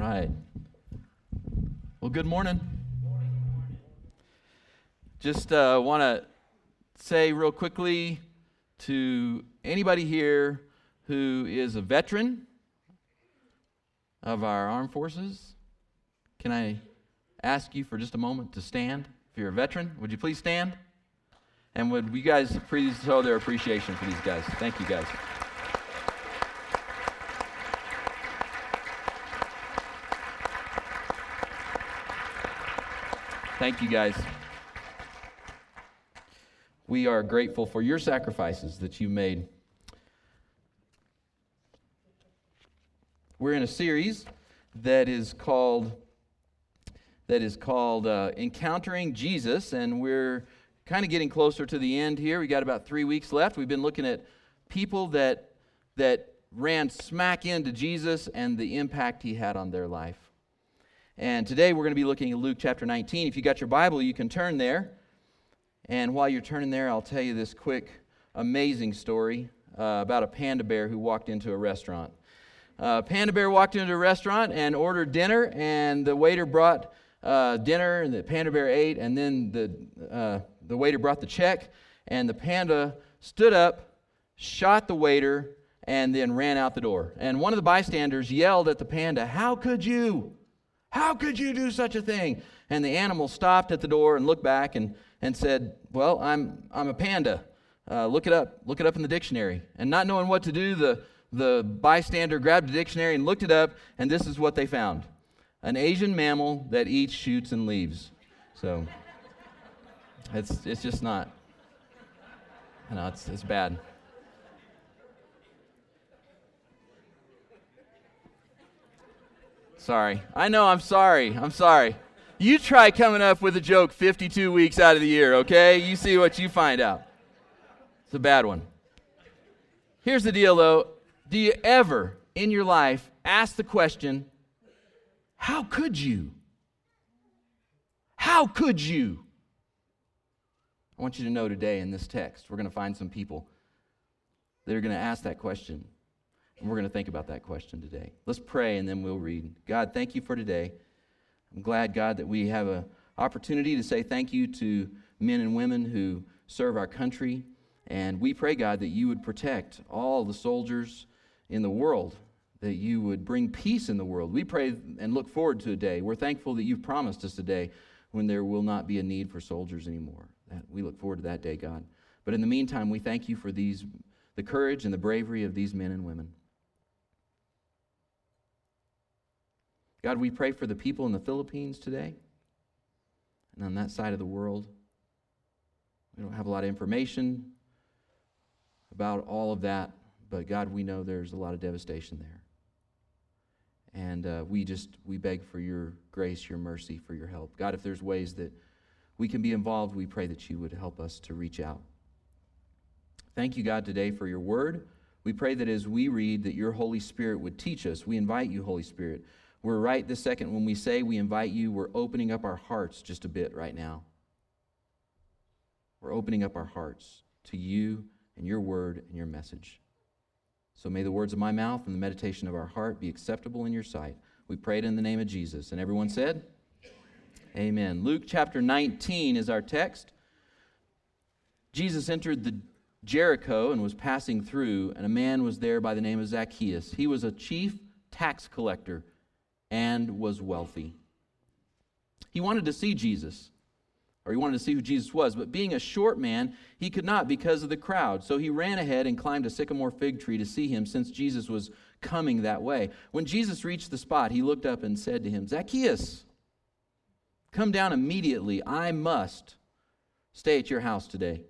right. Well, good morning. Just uh, want to say real quickly to anybody here who is a veteran of our armed forces, can I ask you for just a moment to stand? If you're a veteran, would you please stand? And would you guys please show their appreciation for these guys? Thank you, guys. Thank you, guys. We are grateful for your sacrifices that you made. We're in a series that is called that is called uh, Encountering Jesus, and we're kind of getting closer to the end here. We got about three weeks left. We've been looking at people that that ran smack into Jesus and the impact he had on their life. And today we're going to be looking at Luke chapter 19. If you got your Bible, you can turn there. And while you're turning there, I'll tell you this quick, amazing story uh, about a panda bear who walked into a restaurant. Uh, panda bear walked into a restaurant and ordered dinner, and the waiter brought uh, dinner, and the panda bear ate, and then the, uh, the waiter brought the check, and the panda stood up, shot the waiter, and then ran out the door. And one of the bystanders yelled at the panda, How could you? How could you do such a thing? And the animal stopped at the door and looked back and, and said, Well, I'm, I'm a panda. Uh, look it up. Look it up in the dictionary. And not knowing what to do, the, the bystander grabbed a dictionary and looked it up, and this is what they found an Asian mammal that eats, shoots, and leaves. So it's, it's just not, you know, it's, it's bad. Sorry. I know I'm sorry. I'm sorry. You try coming up with a joke 52 weeks out of the year, okay? You see what you find out. It's a bad one. Here's the deal, though. Do you ever in your life ask the question, How could you? How could you? I want you to know today in this text, we're going to find some people that are going to ask that question. And we're going to think about that question today. Let's pray and then we'll read. God, thank you for today. I'm glad, God, that we have an opportunity to say thank you to men and women who serve our country. And we pray, God, that you would protect all the soldiers in the world, that you would bring peace in the world. We pray and look forward to a day. We're thankful that you've promised us a day when there will not be a need for soldiers anymore. We look forward to that day, God. But in the meantime, we thank you for these, the courage and the bravery of these men and women. God, we pray for the people in the Philippines today and on that side of the world. We don't have a lot of information about all of that, but God, we know there's a lot of devastation there. And uh, we just, we beg for your grace, your mercy, for your help. God, if there's ways that we can be involved, we pray that you would help us to reach out. Thank you, God, today for your word. We pray that as we read, that your Holy Spirit would teach us. We invite you, Holy Spirit, we're right this second when we say we invite you, we're opening up our hearts just a bit right now. We're opening up our hearts to you and your word and your message. So may the words of my mouth and the meditation of our heart be acceptable in your sight. We pray it in the name of Jesus. And everyone said, Amen. Luke chapter 19 is our text. Jesus entered the Jericho and was passing through, and a man was there by the name of Zacchaeus. He was a chief tax collector and was wealthy. He wanted to see Jesus, or he wanted to see who Jesus was, but being a short man, he could not because of the crowd. So he ran ahead and climbed a sycamore fig tree to see him, since Jesus was coming that way. When Jesus reached the spot, he looked up and said to him, Zacchaeus, come down immediately. I must stay at your house today.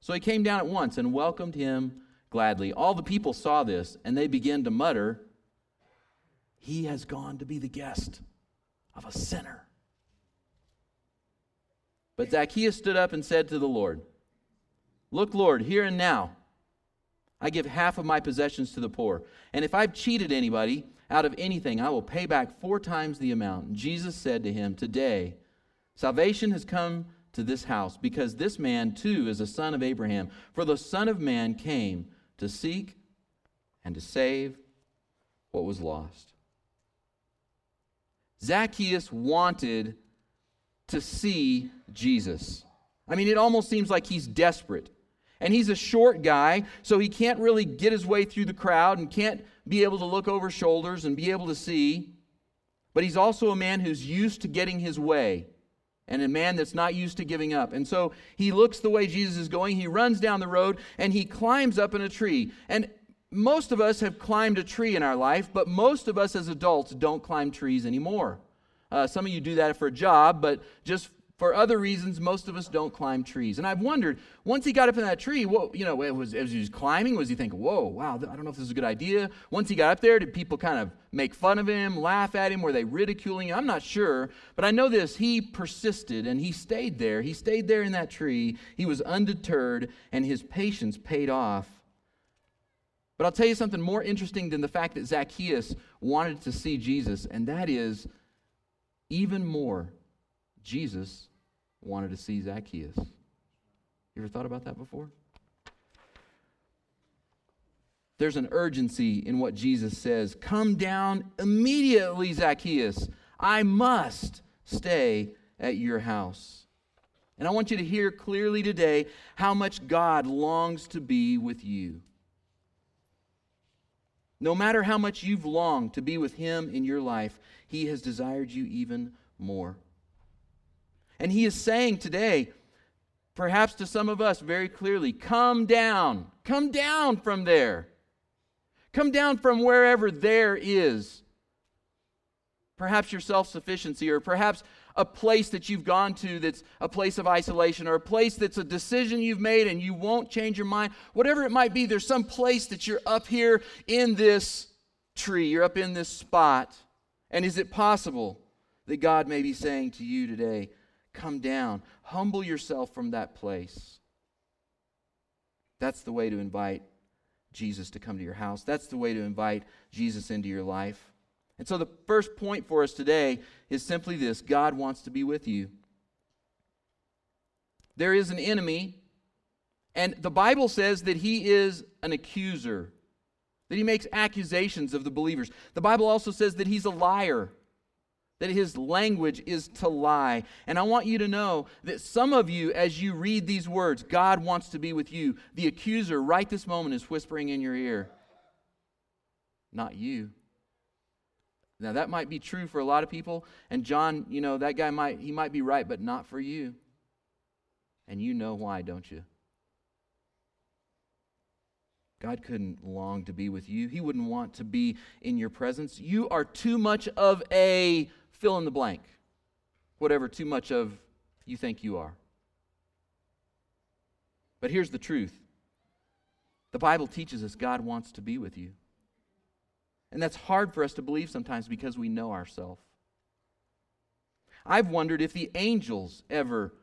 So he came down at once and welcomed him gladly. All the people saw this, and they began to mutter, he has gone to be the guest of a sinner. But Zacchaeus stood up and said to the Lord, Look, Lord, here and now, I give half of my possessions to the poor. And if I've cheated anybody out of anything, I will pay back four times the amount. And Jesus said to him, Today, salvation has come to this house, because this man too is a son of Abraham. For the Son of Man came to seek and to save what was lost. Zacchaeus wanted to see Jesus. I mean, it almost seems like he's desperate. And he's a short guy, so he can't really get his way through the crowd and can't be able to look over shoulders and be able to see. But he's also a man who's used to getting his way and a man that's not used to giving up. And so he looks the way Jesus is going, he runs down the road, and he climbs up in a tree. And most of us have climbed a tree in our life, but most of us as adults don't climb trees anymore. Uh, some of you do that for a job, but just for other reasons, most of us don't climb trees. And I've wondered, once he got up in that tree, what, you know, it was, as he was climbing, was he thinking, whoa, wow, I don't know if this is a good idea? Once he got up there, did people kind of make fun of him, laugh at him? Were they ridiculing him? I'm not sure. But I know this he persisted and he stayed there. He stayed there in that tree. He was undeterred, and his patience paid off. But I'll tell you something more interesting than the fact that Zacchaeus wanted to see Jesus, and that is even more, Jesus wanted to see Zacchaeus. You ever thought about that before? There's an urgency in what Jesus says. Come down immediately, Zacchaeus. I must stay at your house. And I want you to hear clearly today how much God longs to be with you. No matter how much you've longed to be with Him in your life, He has desired you even more. And he is saying today, perhaps to some of us very clearly, come down. Come down from there. Come down from wherever there is. Perhaps your self sufficiency, or perhaps a place that you've gone to that's a place of isolation, or a place that's a decision you've made and you won't change your mind. Whatever it might be, there's some place that you're up here in this tree, you're up in this spot. And is it possible that God may be saying to you today, Come down. Humble yourself from that place. That's the way to invite Jesus to come to your house. That's the way to invite Jesus into your life. And so the first point for us today is simply this God wants to be with you. There is an enemy, and the Bible says that he is an accuser, that he makes accusations of the believers. The Bible also says that he's a liar that his language is to lie. And I want you to know that some of you, as you read these words, God wants to be with you. The accuser, right this moment, is whispering in your ear, not you. Now, that might be true for a lot of people. And John, you know, that guy might, he might be right, but not for you. And you know why, don't you? God couldn't long to be with you. He wouldn't want to be in your presence. You are too much of a fill in the blank, whatever too much of you think you are. But here's the truth the Bible teaches us God wants to be with you. And that's hard for us to believe sometimes because we know ourselves. I've wondered if the angels ever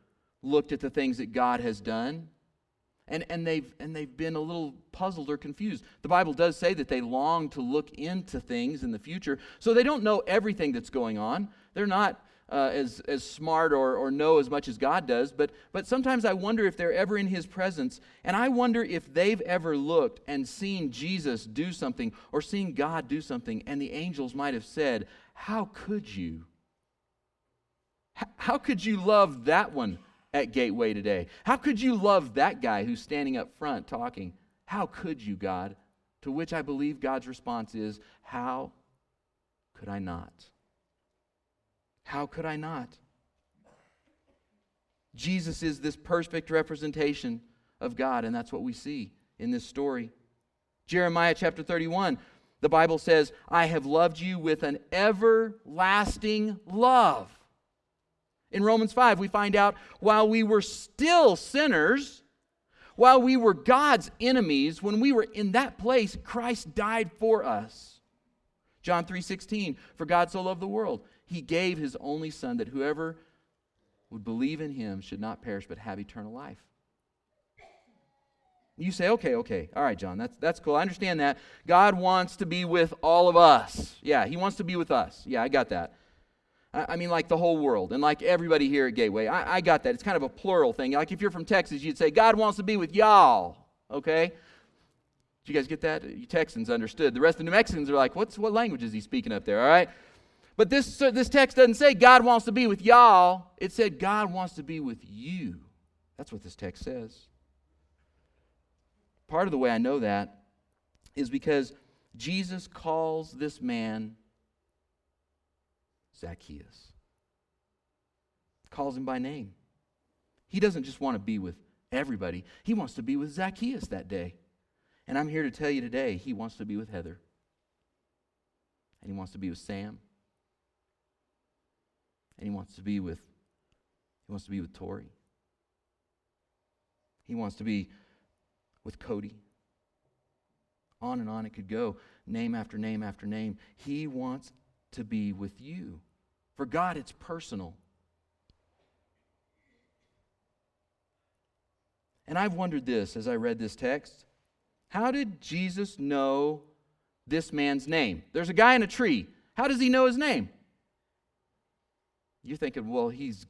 looked at the things that God has done and, and, they've, and they've been a little puzzled or confused. The Bible does say that they long to look into things in the future, so they don't know everything that's going on. They're not uh, as, as smart or, or know as much as God does, but, but sometimes I wonder if they're ever in His presence, and I wonder if they've ever looked and seen Jesus do something or seen God do something, and the angels might have said, How could you? How could you love that one at Gateway today? How could you love that guy who's standing up front talking? How could you, God? To which I believe God's response is, How could I not? How could I not? Jesus is this perfect representation of God, and that's what we see in this story. Jeremiah chapter 31, the Bible says, I have loved you with an everlasting love. In Romans 5, we find out while we were still sinners, while we were God's enemies, when we were in that place, Christ died for us. John 3:16, for God so loved the world, he gave his only son that whoever would believe in him should not perish but have eternal life. You say, okay, okay, all right, John, that's, that's cool. I understand that. God wants to be with all of us. Yeah, he wants to be with us. Yeah, I got that. I mean, like the whole world and like everybody here at Gateway. I, I, got that. It's kind of a plural thing. Like if you're from Texas, you'd say, God wants to be with y'all. Okay? Did you guys get that? You Texans understood. The rest of the New Mexicans are like, What's, what language is he speaking up there? All right? But this, this text doesn't say God wants to be with y'all. It said God wants to be with you. That's what this text says. Part of the way I know that is because Jesus calls this man Zacchaeus. Calls him by name. He doesn't just want to be with everybody, he wants to be with Zacchaeus that day. And I'm here to tell you today, he wants to be with Heather. And he wants to be with Sam. And he wants to be with he wants to be with Tori. He wants to be with Cody. On and on it could go, name after name after name. He wants to be with you. For God, it's personal. And I've wondered this as I read this text. How did Jesus know this man's name? There's a guy in a tree. How does he know his name? You're thinking, well, he's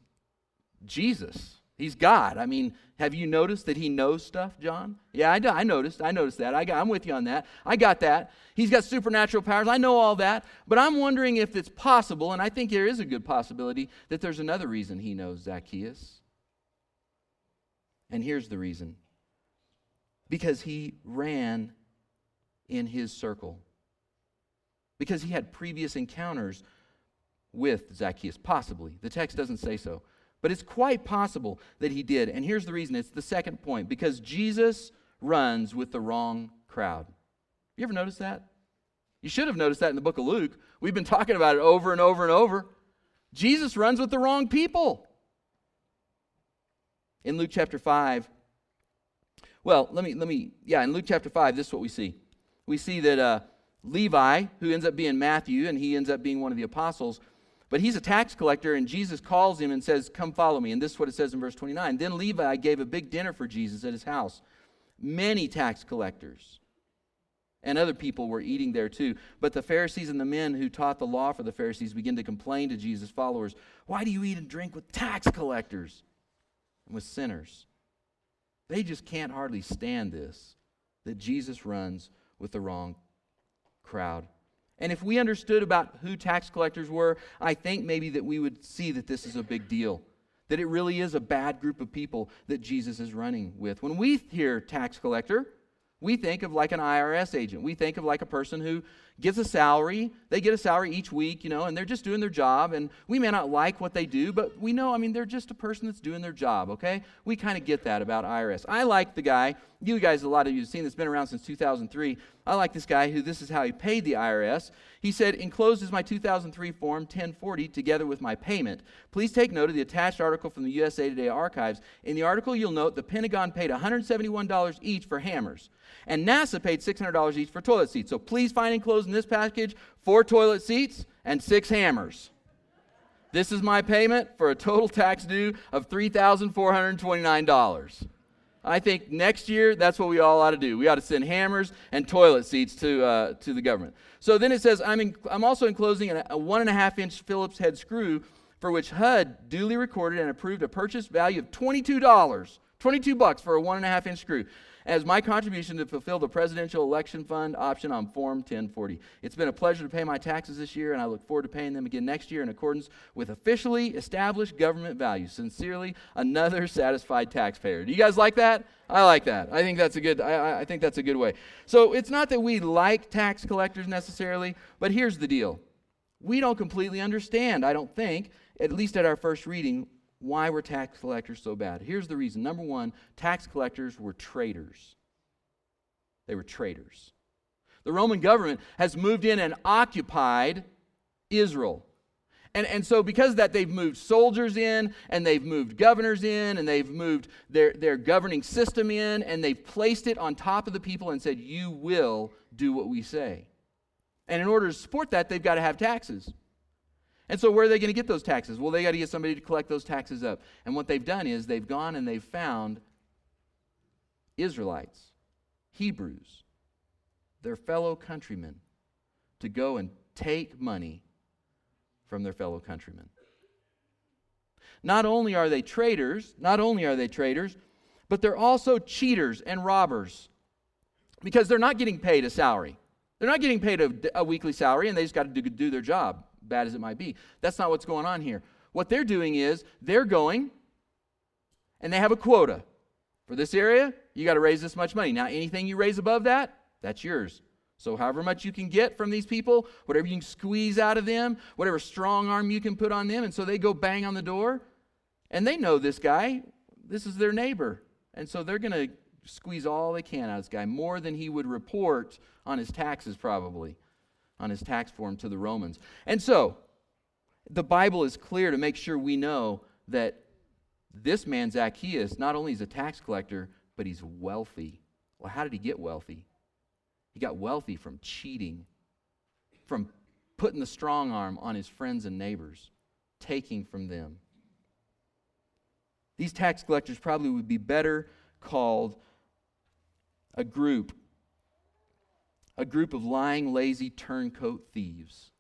Jesus. He's God. I mean, have you noticed that he knows stuff, John? Yeah, I, I noticed. I noticed that. I got, I'm with you on that. I got that. He's got supernatural powers. I know all that. But I'm wondering if it's possible, and I think there is a good possibility, that there's another reason he knows Zacchaeus. And here's the reason because he ran in his circle, because he had previous encounters with Zacchaeus, possibly. The text doesn't say so. But it's quite possible that he did. And here's the reason it's the second point because Jesus runs with the wrong crowd. You ever notice that? You should have noticed that in the book of Luke. We've been talking about it over and over and over. Jesus runs with the wrong people. In Luke chapter 5, well, let me, let me, yeah, in Luke chapter 5, this is what we see. We see that uh, Levi, who ends up being Matthew, and he ends up being one of the apostles, but he's a tax collector, and Jesus calls him and says, Come follow me. And this is what it says in verse 29. Then Levi gave a big dinner for Jesus at his house. Many tax collectors and other people were eating there too. But the Pharisees and the men who taught the law for the Pharisees began to complain to Jesus' followers Why do you eat and drink with tax collectors and with sinners? They just can't hardly stand this that Jesus runs with the wrong crowd. And if we understood about who tax collectors were, I think maybe that we would see that this is a big deal. That it really is a bad group of people that Jesus is running with. When we hear tax collector, we think of like an IRS agent. We think of like a person who gets a salary. They get a salary each week, you know, and they're just doing their job. And we may not like what they do, but we know, I mean, they're just a person that's doing their job, okay? We kind of get that about IRS. I like the guy, you guys, a lot of you have seen this, been around since 2003. I like this guy who this is how he paid the IRS. He said, Enclosed is my 2003 Form 1040 together with my payment. Please take note of the attached article from the USA Today archives. In the article, you'll note the Pentagon paid $171 each for hammers, and NASA paid $600 each for toilet seats. So please find enclosed in this package four toilet seats and six hammers. This is my payment for a total tax due of $3,429. I think next year, that's what we all ought to do. We ought to send hammers and toilet seats to, uh, to the government. So then it says, I'm, in, I'm also enclosing a, a one and a half inch Phillips head screw for which HUD duly recorded and approved a purchase value of $22. 22 bucks for a one and a half inch screw as my contribution to fulfill the presidential election fund option on Form 1040. It's been a pleasure to pay my taxes this year, and I look forward to paying them again next year in accordance with officially established government values. Sincerely, another satisfied taxpayer. Do you guys like that? I like that. I think that's a good. I, I think that's a good way. So it's not that we like tax collectors necessarily, but here's the deal: we don't completely understand. I don't think, at least at our first reading, why were tax collectors so bad? Here's the reason. Number one, tax collectors were traitors. They were traitors. The Roman government has moved in and occupied Israel. And, and so, because of that, they've moved soldiers in, and they've moved governors in, and they've moved their, their governing system in, and they've placed it on top of the people and said, You will do what we say. And in order to support that, they've got to have taxes. And so, where are they going to get those taxes? Well, they got to get somebody to collect those taxes up. And what they've done is they've gone and they've found Israelites, Hebrews, their fellow countrymen, to go and take money from their fellow countrymen. Not only are they traitors, not only are they traitors, but they're also cheaters and robbers because they're not getting paid a salary. They're not getting paid a, a weekly salary and they just got to do, do their job bad as it might be. That's not what's going on here. What they're doing is they're going and they have a quota. For this area, you got to raise this much money. Now, anything you raise above that, that's yours. So, however much you can get from these people, whatever you can squeeze out of them, whatever strong arm you can put on them. And so they go bang on the door, and they know this guy. This is their neighbor. And so they're going to squeeze all they can out of this guy, more than he would report on his taxes, probably, on his tax form to the Romans. And so, the Bible is clear to make sure we know that this man, Zacchaeus, not only is a tax collector, but he's wealthy. Well, how did he get wealthy? He got wealthy from cheating, from putting the strong arm on his friends and neighbors, taking from them. These tax collectors probably would be better called a group, a group of lying, lazy turncoat thieves.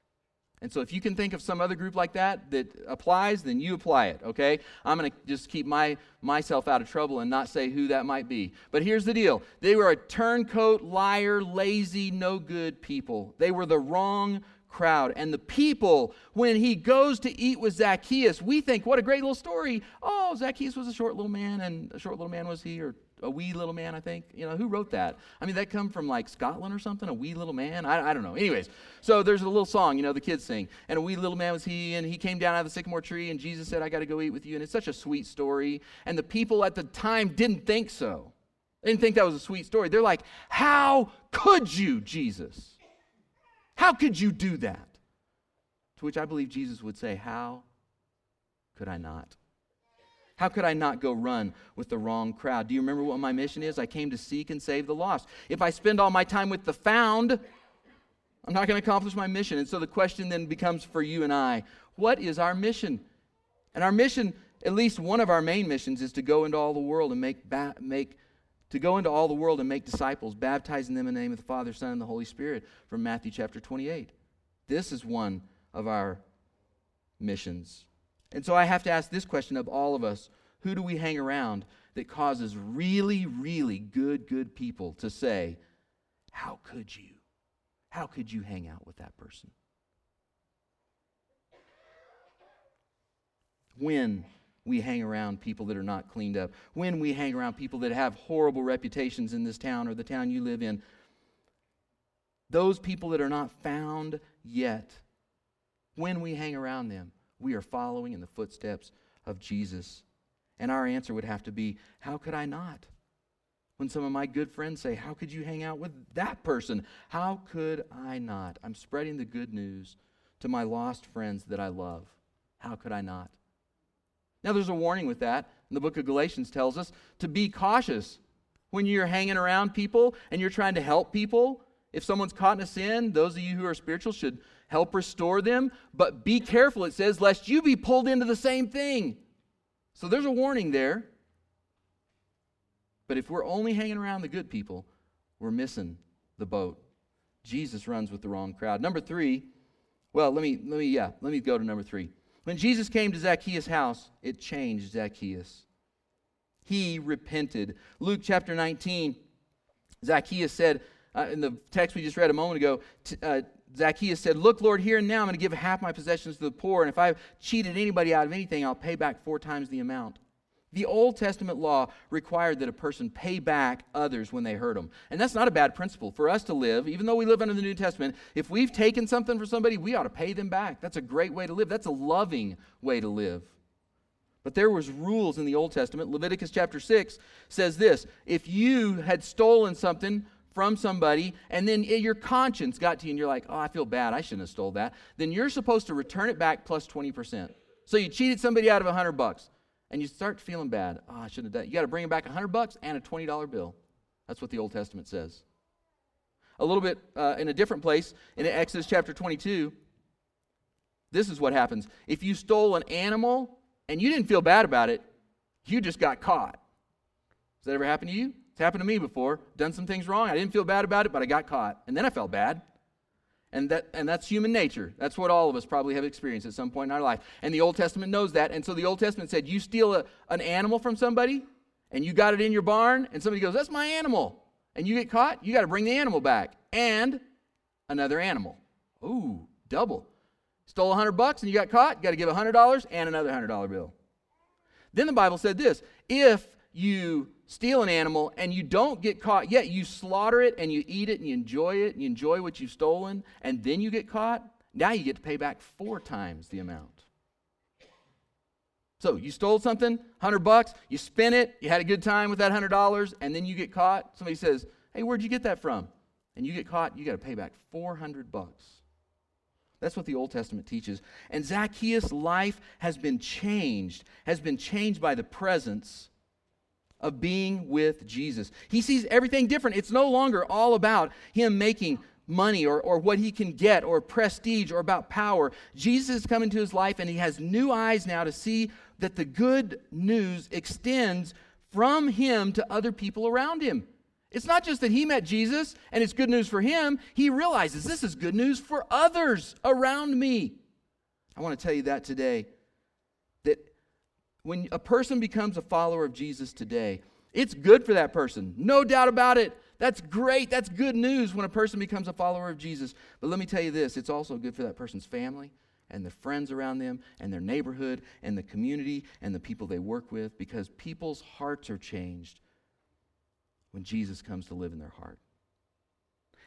And so if you can think of some other group like that that applies, then you apply it, okay? I'm going to just keep my myself out of trouble and not say who that might be. But here's the deal. They were a turncoat, liar, lazy, no good people. They were the wrong crowd. And the people, when he goes to eat with Zacchaeus, we think, what a great little story. Oh, Zacchaeus was a short little man, and a short little man was he, or a wee little man, I think. You know, who wrote that? I mean, that come from like Scotland or something, a wee little man? I, I don't know. Anyways, so there's a little song, you know, the kids sing. And a wee little man was he, and he came down out of the sycamore tree, and Jesus said, I got to go eat with you. And it's such a sweet story. And the people at the time didn't think so. They didn't think that was a sweet story. They're like, How could you, Jesus? How could you do that? To which I believe Jesus would say, How could I not? How could I not go run with the wrong crowd? Do you remember what my mission is? I came to seek and save the lost. If I spend all my time with the found, I'm not going to accomplish my mission. And so the question then becomes for you and I what is our mission? And our mission, at least one of our main missions, is to go into all the world and make, ba- make to go into all the world and make disciples, baptizing them in the name of the Father, Son, and the Holy Spirit from Matthew chapter 28. This is one of our missions. And so I have to ask this question of all of us who do we hang around that causes really, really good, good people to say, How could you? How could you hang out with that person? When we hang around people that are not cleaned up, when we hang around people that have horrible reputations in this town or the town you live in, those people that are not found yet, when we hang around them, we are following in the footsteps of Jesus. And our answer would have to be, How could I not? When some of my good friends say, How could you hang out with that person? How could I not? I'm spreading the good news to my lost friends that I love. How could I not? Now, there's a warning with that. The book of Galatians tells us to be cautious when you're hanging around people and you're trying to help people. If someone's caught in a sin, those of you who are spiritual should help restore them. But be careful, it says, lest you be pulled into the same thing. So there's a warning there. But if we're only hanging around the good people, we're missing the boat. Jesus runs with the wrong crowd. Number three, well, let me, let me, yeah, let me go to number three. When Jesus came to Zacchaeus' house, it changed Zacchaeus. He repented. Luke chapter 19, Zacchaeus said, uh, in the text we just read a moment ago, t- uh, Zacchaeus said, Look, Lord, here and now I'm going to give half my possessions to the poor, and if I've cheated anybody out of anything, I'll pay back four times the amount. The Old Testament law required that a person pay back others when they hurt them. And that's not a bad principle for us to live, even though we live under the New Testament. If we've taken something from somebody, we ought to pay them back. That's a great way to live. That's a loving way to live. But there was rules in the Old Testament. Leviticus chapter 6 says this, if you had stolen something from somebody and then your conscience got to you and you're like, oh, I feel bad. I shouldn't have stole that. Then you're supposed to return it back plus 20%. So you cheated somebody out of 100 bucks and you start feeling bad. Oh, I shouldn't have done it. You got to bring it back 100 bucks and a $20 bill. That's what the Old Testament says. A little bit uh, in a different place, in Exodus chapter 22, this is what happens. If you stole an animal and you didn't feel bad about it, you just got caught. Has that ever happened to you? It's happened to me before. Done some things wrong. I didn't feel bad about it, but I got caught. And then I felt bad. And, that, and that's human nature. That's what all of us probably have experienced at some point in our life. And the Old Testament knows that. And so the Old Testament said, You steal a, an animal from somebody, and you got it in your barn, and somebody goes, That's my animal. And you get caught, you got to bring the animal back. And another animal. Ooh, double. Stole a hundred bucks and you got caught, you got to give a hundred dollars and another hundred dollar bill. Then the Bible said this if you steal an animal and you don't get caught yet, you slaughter it and you eat it and you enjoy it and you enjoy what you've stolen, and then you get caught, now you get to pay back four times the amount. So you stole something, 100 bucks, you spent it, you had a good time with that $100, and then you get caught. Somebody says, Hey, where'd you get that from? And you get caught, you got to pay back 400 bucks. That's what the Old Testament teaches. And Zacchaeus' life has been changed, has been changed by the presence of being with Jesus. He sees everything different. It's no longer all about him making money or, or what he can get or prestige or about power. Jesus has come into his life and he has new eyes now to see that the good news extends from him to other people around him. It's not just that he met Jesus and it's good news for him, he realizes this is good news for others around me. I want to tell you that today. When a person becomes a follower of Jesus today, it's good for that person, no doubt about it. That's great. That's good news when a person becomes a follower of Jesus. But let me tell you this it's also good for that person's family and the friends around them and their neighborhood and the community and the people they work with because people's hearts are changed when Jesus comes to live in their heart.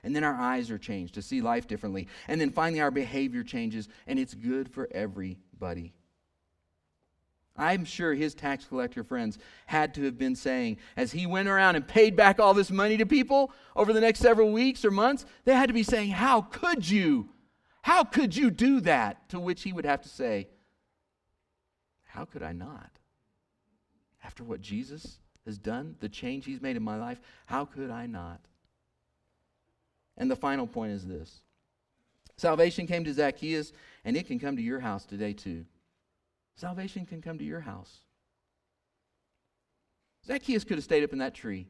And then our eyes are changed to see life differently. And then finally, our behavior changes, and it's good for everybody. I'm sure his tax collector friends had to have been saying, as he went around and paid back all this money to people over the next several weeks or months, they had to be saying, How could you? How could you do that? To which he would have to say, How could I not? After what Jesus has done, the change he's made in my life, how could I not? And the final point is this salvation came to Zacchaeus, and it can come to your house today too. Salvation can come to your house. Zacchaeus could have stayed up in that tree,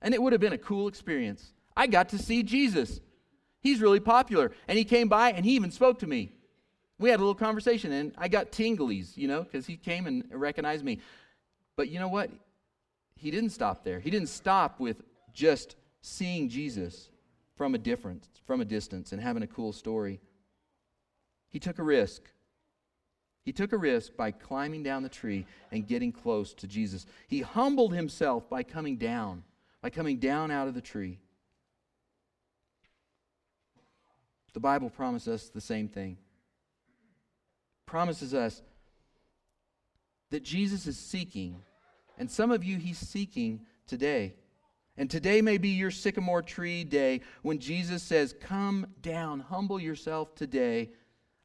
and it would have been a cool experience. I got to see Jesus. He's really popular. And he came by and he even spoke to me. We had a little conversation, and I got tinglies, you know, because he came and recognized me. But you know what? He didn't stop there. He didn't stop with just seeing Jesus from a difference, from a distance, and having a cool story. He took a risk. He took a risk by climbing down the tree and getting close to Jesus. He humbled himself by coming down, by coming down out of the tree. The Bible promises us the same thing. Promises us that Jesus is seeking and some of you, He's seeking today. And today may be your sycamore tree day when Jesus says, Come down, humble yourself today.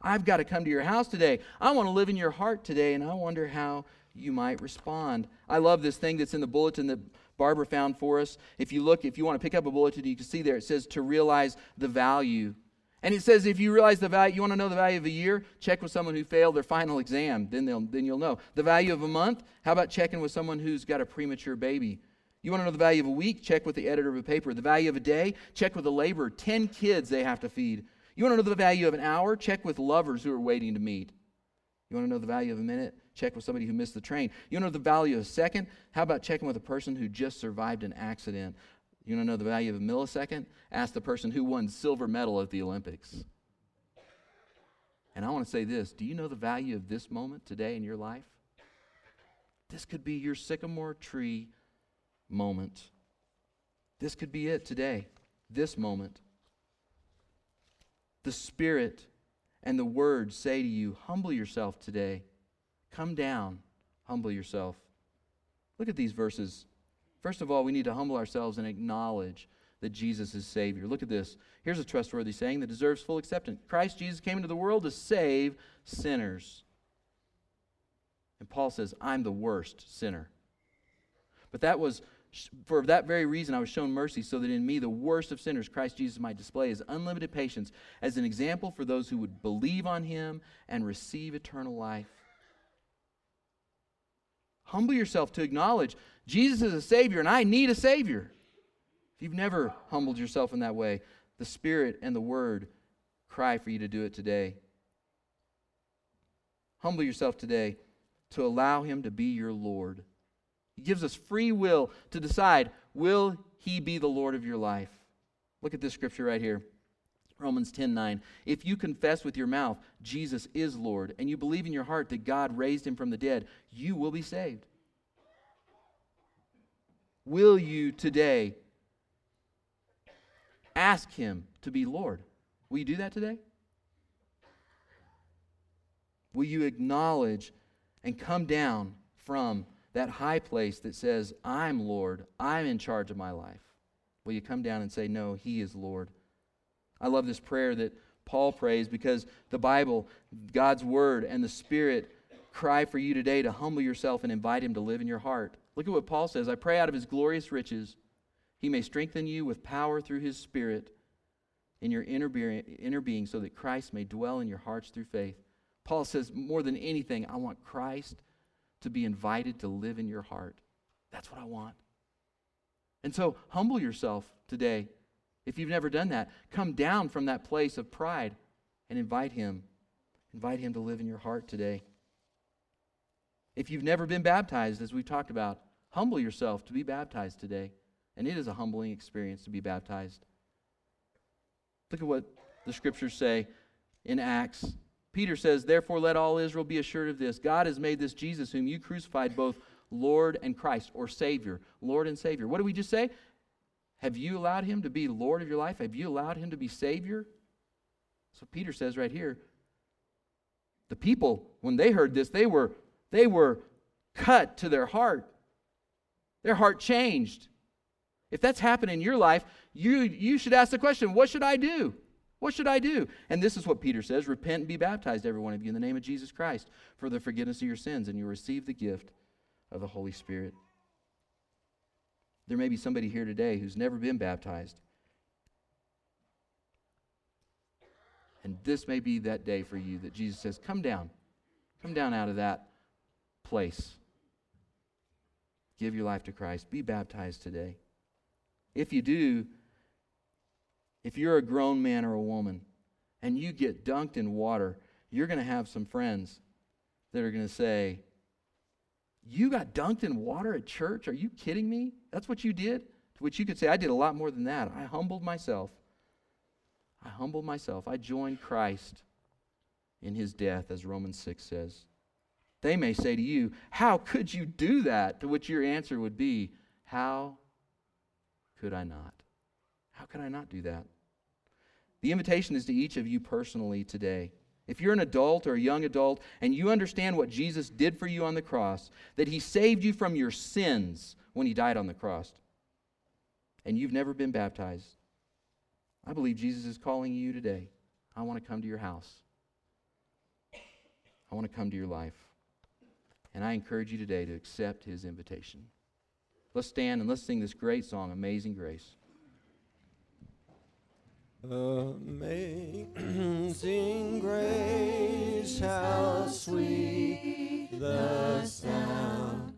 I've got to come to your house today. I want to live in your heart today, and I wonder how you might respond. I love this thing that's in the bulletin that Barbara found for us. If you look, if you want to pick up a bulletin, you can see there it says to realize the value and it says if you realize the value, you want to know the value of a year, check with someone who failed their final exam. Then, they'll, then you'll know. The value of a month, how about checking with someone who's got a premature baby? You want to know the value of a week? Check with the editor of a paper. The value of a day? Check with a laborer. Ten kids they have to feed. You want to know the value of an hour? Check with lovers who are waiting to meet. You want to know the value of a minute? Check with somebody who missed the train. You want to know the value of a second? How about checking with a person who just survived an accident? You want to know the value of a millisecond? Ask the person who won silver medal at the Olympics. And I want to say this do you know the value of this moment today in your life? This could be your sycamore tree moment. This could be it today, this moment. The Spirit and the Word say to you, humble yourself today. Come down, humble yourself. Look at these verses. First of all, we need to humble ourselves and acknowledge that Jesus is Savior. Look at this. Here's a trustworthy saying that deserves full acceptance Christ Jesus came into the world to save sinners. And Paul says, I'm the worst sinner. But that was, for that very reason, I was shown mercy so that in me, the worst of sinners, Christ Jesus might display his unlimited patience as an example for those who would believe on him and receive eternal life. Humble yourself to acknowledge Jesus is a Savior and I need a Savior If you've never humbled yourself in that way, the Spirit and the Word cry for you to do it today. Humble yourself today to allow Him to be your Lord. He gives us free will to decide will He be the Lord of your life? Look at this scripture right here Romans 10 9. If you confess with your mouth Jesus is Lord, and you believe in your heart that God raised him from the dead, you will be saved. Will you today ask him to be Lord? Will you do that today? Will you acknowledge and come down from that high place that says, I'm Lord, I'm in charge of my life? Will you come down and say, No, He is Lord? I love this prayer that Paul prays because the Bible, God's Word, and the Spirit cry for you today to humble yourself and invite Him to live in your heart. Look at what Paul says I pray out of His glorious riches, He may strengthen you with power through His Spirit in your inner being, inner being so that Christ may dwell in your hearts through faith. Paul says, more than anything, I want Christ to be invited to live in your heart. That's what I want. And so, humble yourself today. If you've never done that, come down from that place of pride and invite Him. Invite Him to live in your heart today. If you've never been baptized, as we've talked about, humble yourself to be baptized today. And it is a humbling experience to be baptized. Look at what the scriptures say in Acts Peter says, Therefore, let all Israel be assured of this God has made this Jesus, whom you crucified, both Lord and Christ, or Savior. Lord and Savior. What did we just say? Have you allowed him to be Lord of your life? Have you allowed him to be Savior? So Peter says right here, the people, when they heard this, they were, they were cut to their heart. Their heart changed. If that's happened in your life, you, you should ask the question, what should I do? What should I do? And this is what Peter says Repent and be baptized, every one of you, in the name of Jesus Christ, for the forgiveness of your sins, and you receive the gift of the Holy Spirit. There may be somebody here today who's never been baptized. And this may be that day for you that Jesus says, Come down. Come down out of that place. Give your life to Christ. Be baptized today. If you do, if you're a grown man or a woman and you get dunked in water, you're going to have some friends that are going to say, You got dunked in water at church? Are you kidding me? That's what you did? To which you could say, I did a lot more than that. I humbled myself. I humbled myself. I joined Christ in his death, as Romans 6 says. They may say to you, How could you do that? To which your answer would be, How could I not? How could I not do that? The invitation is to each of you personally today. If you're an adult or a young adult and you understand what Jesus did for you on the cross, that he saved you from your sins when he died on the cross, and you've never been baptized, I believe Jesus is calling you today. I want to come to your house. I want to come to your life. And I encourage you today to accept his invitation. Let's stand and let's sing this great song, Amazing Grace. Amazing grace, how sweet the sound.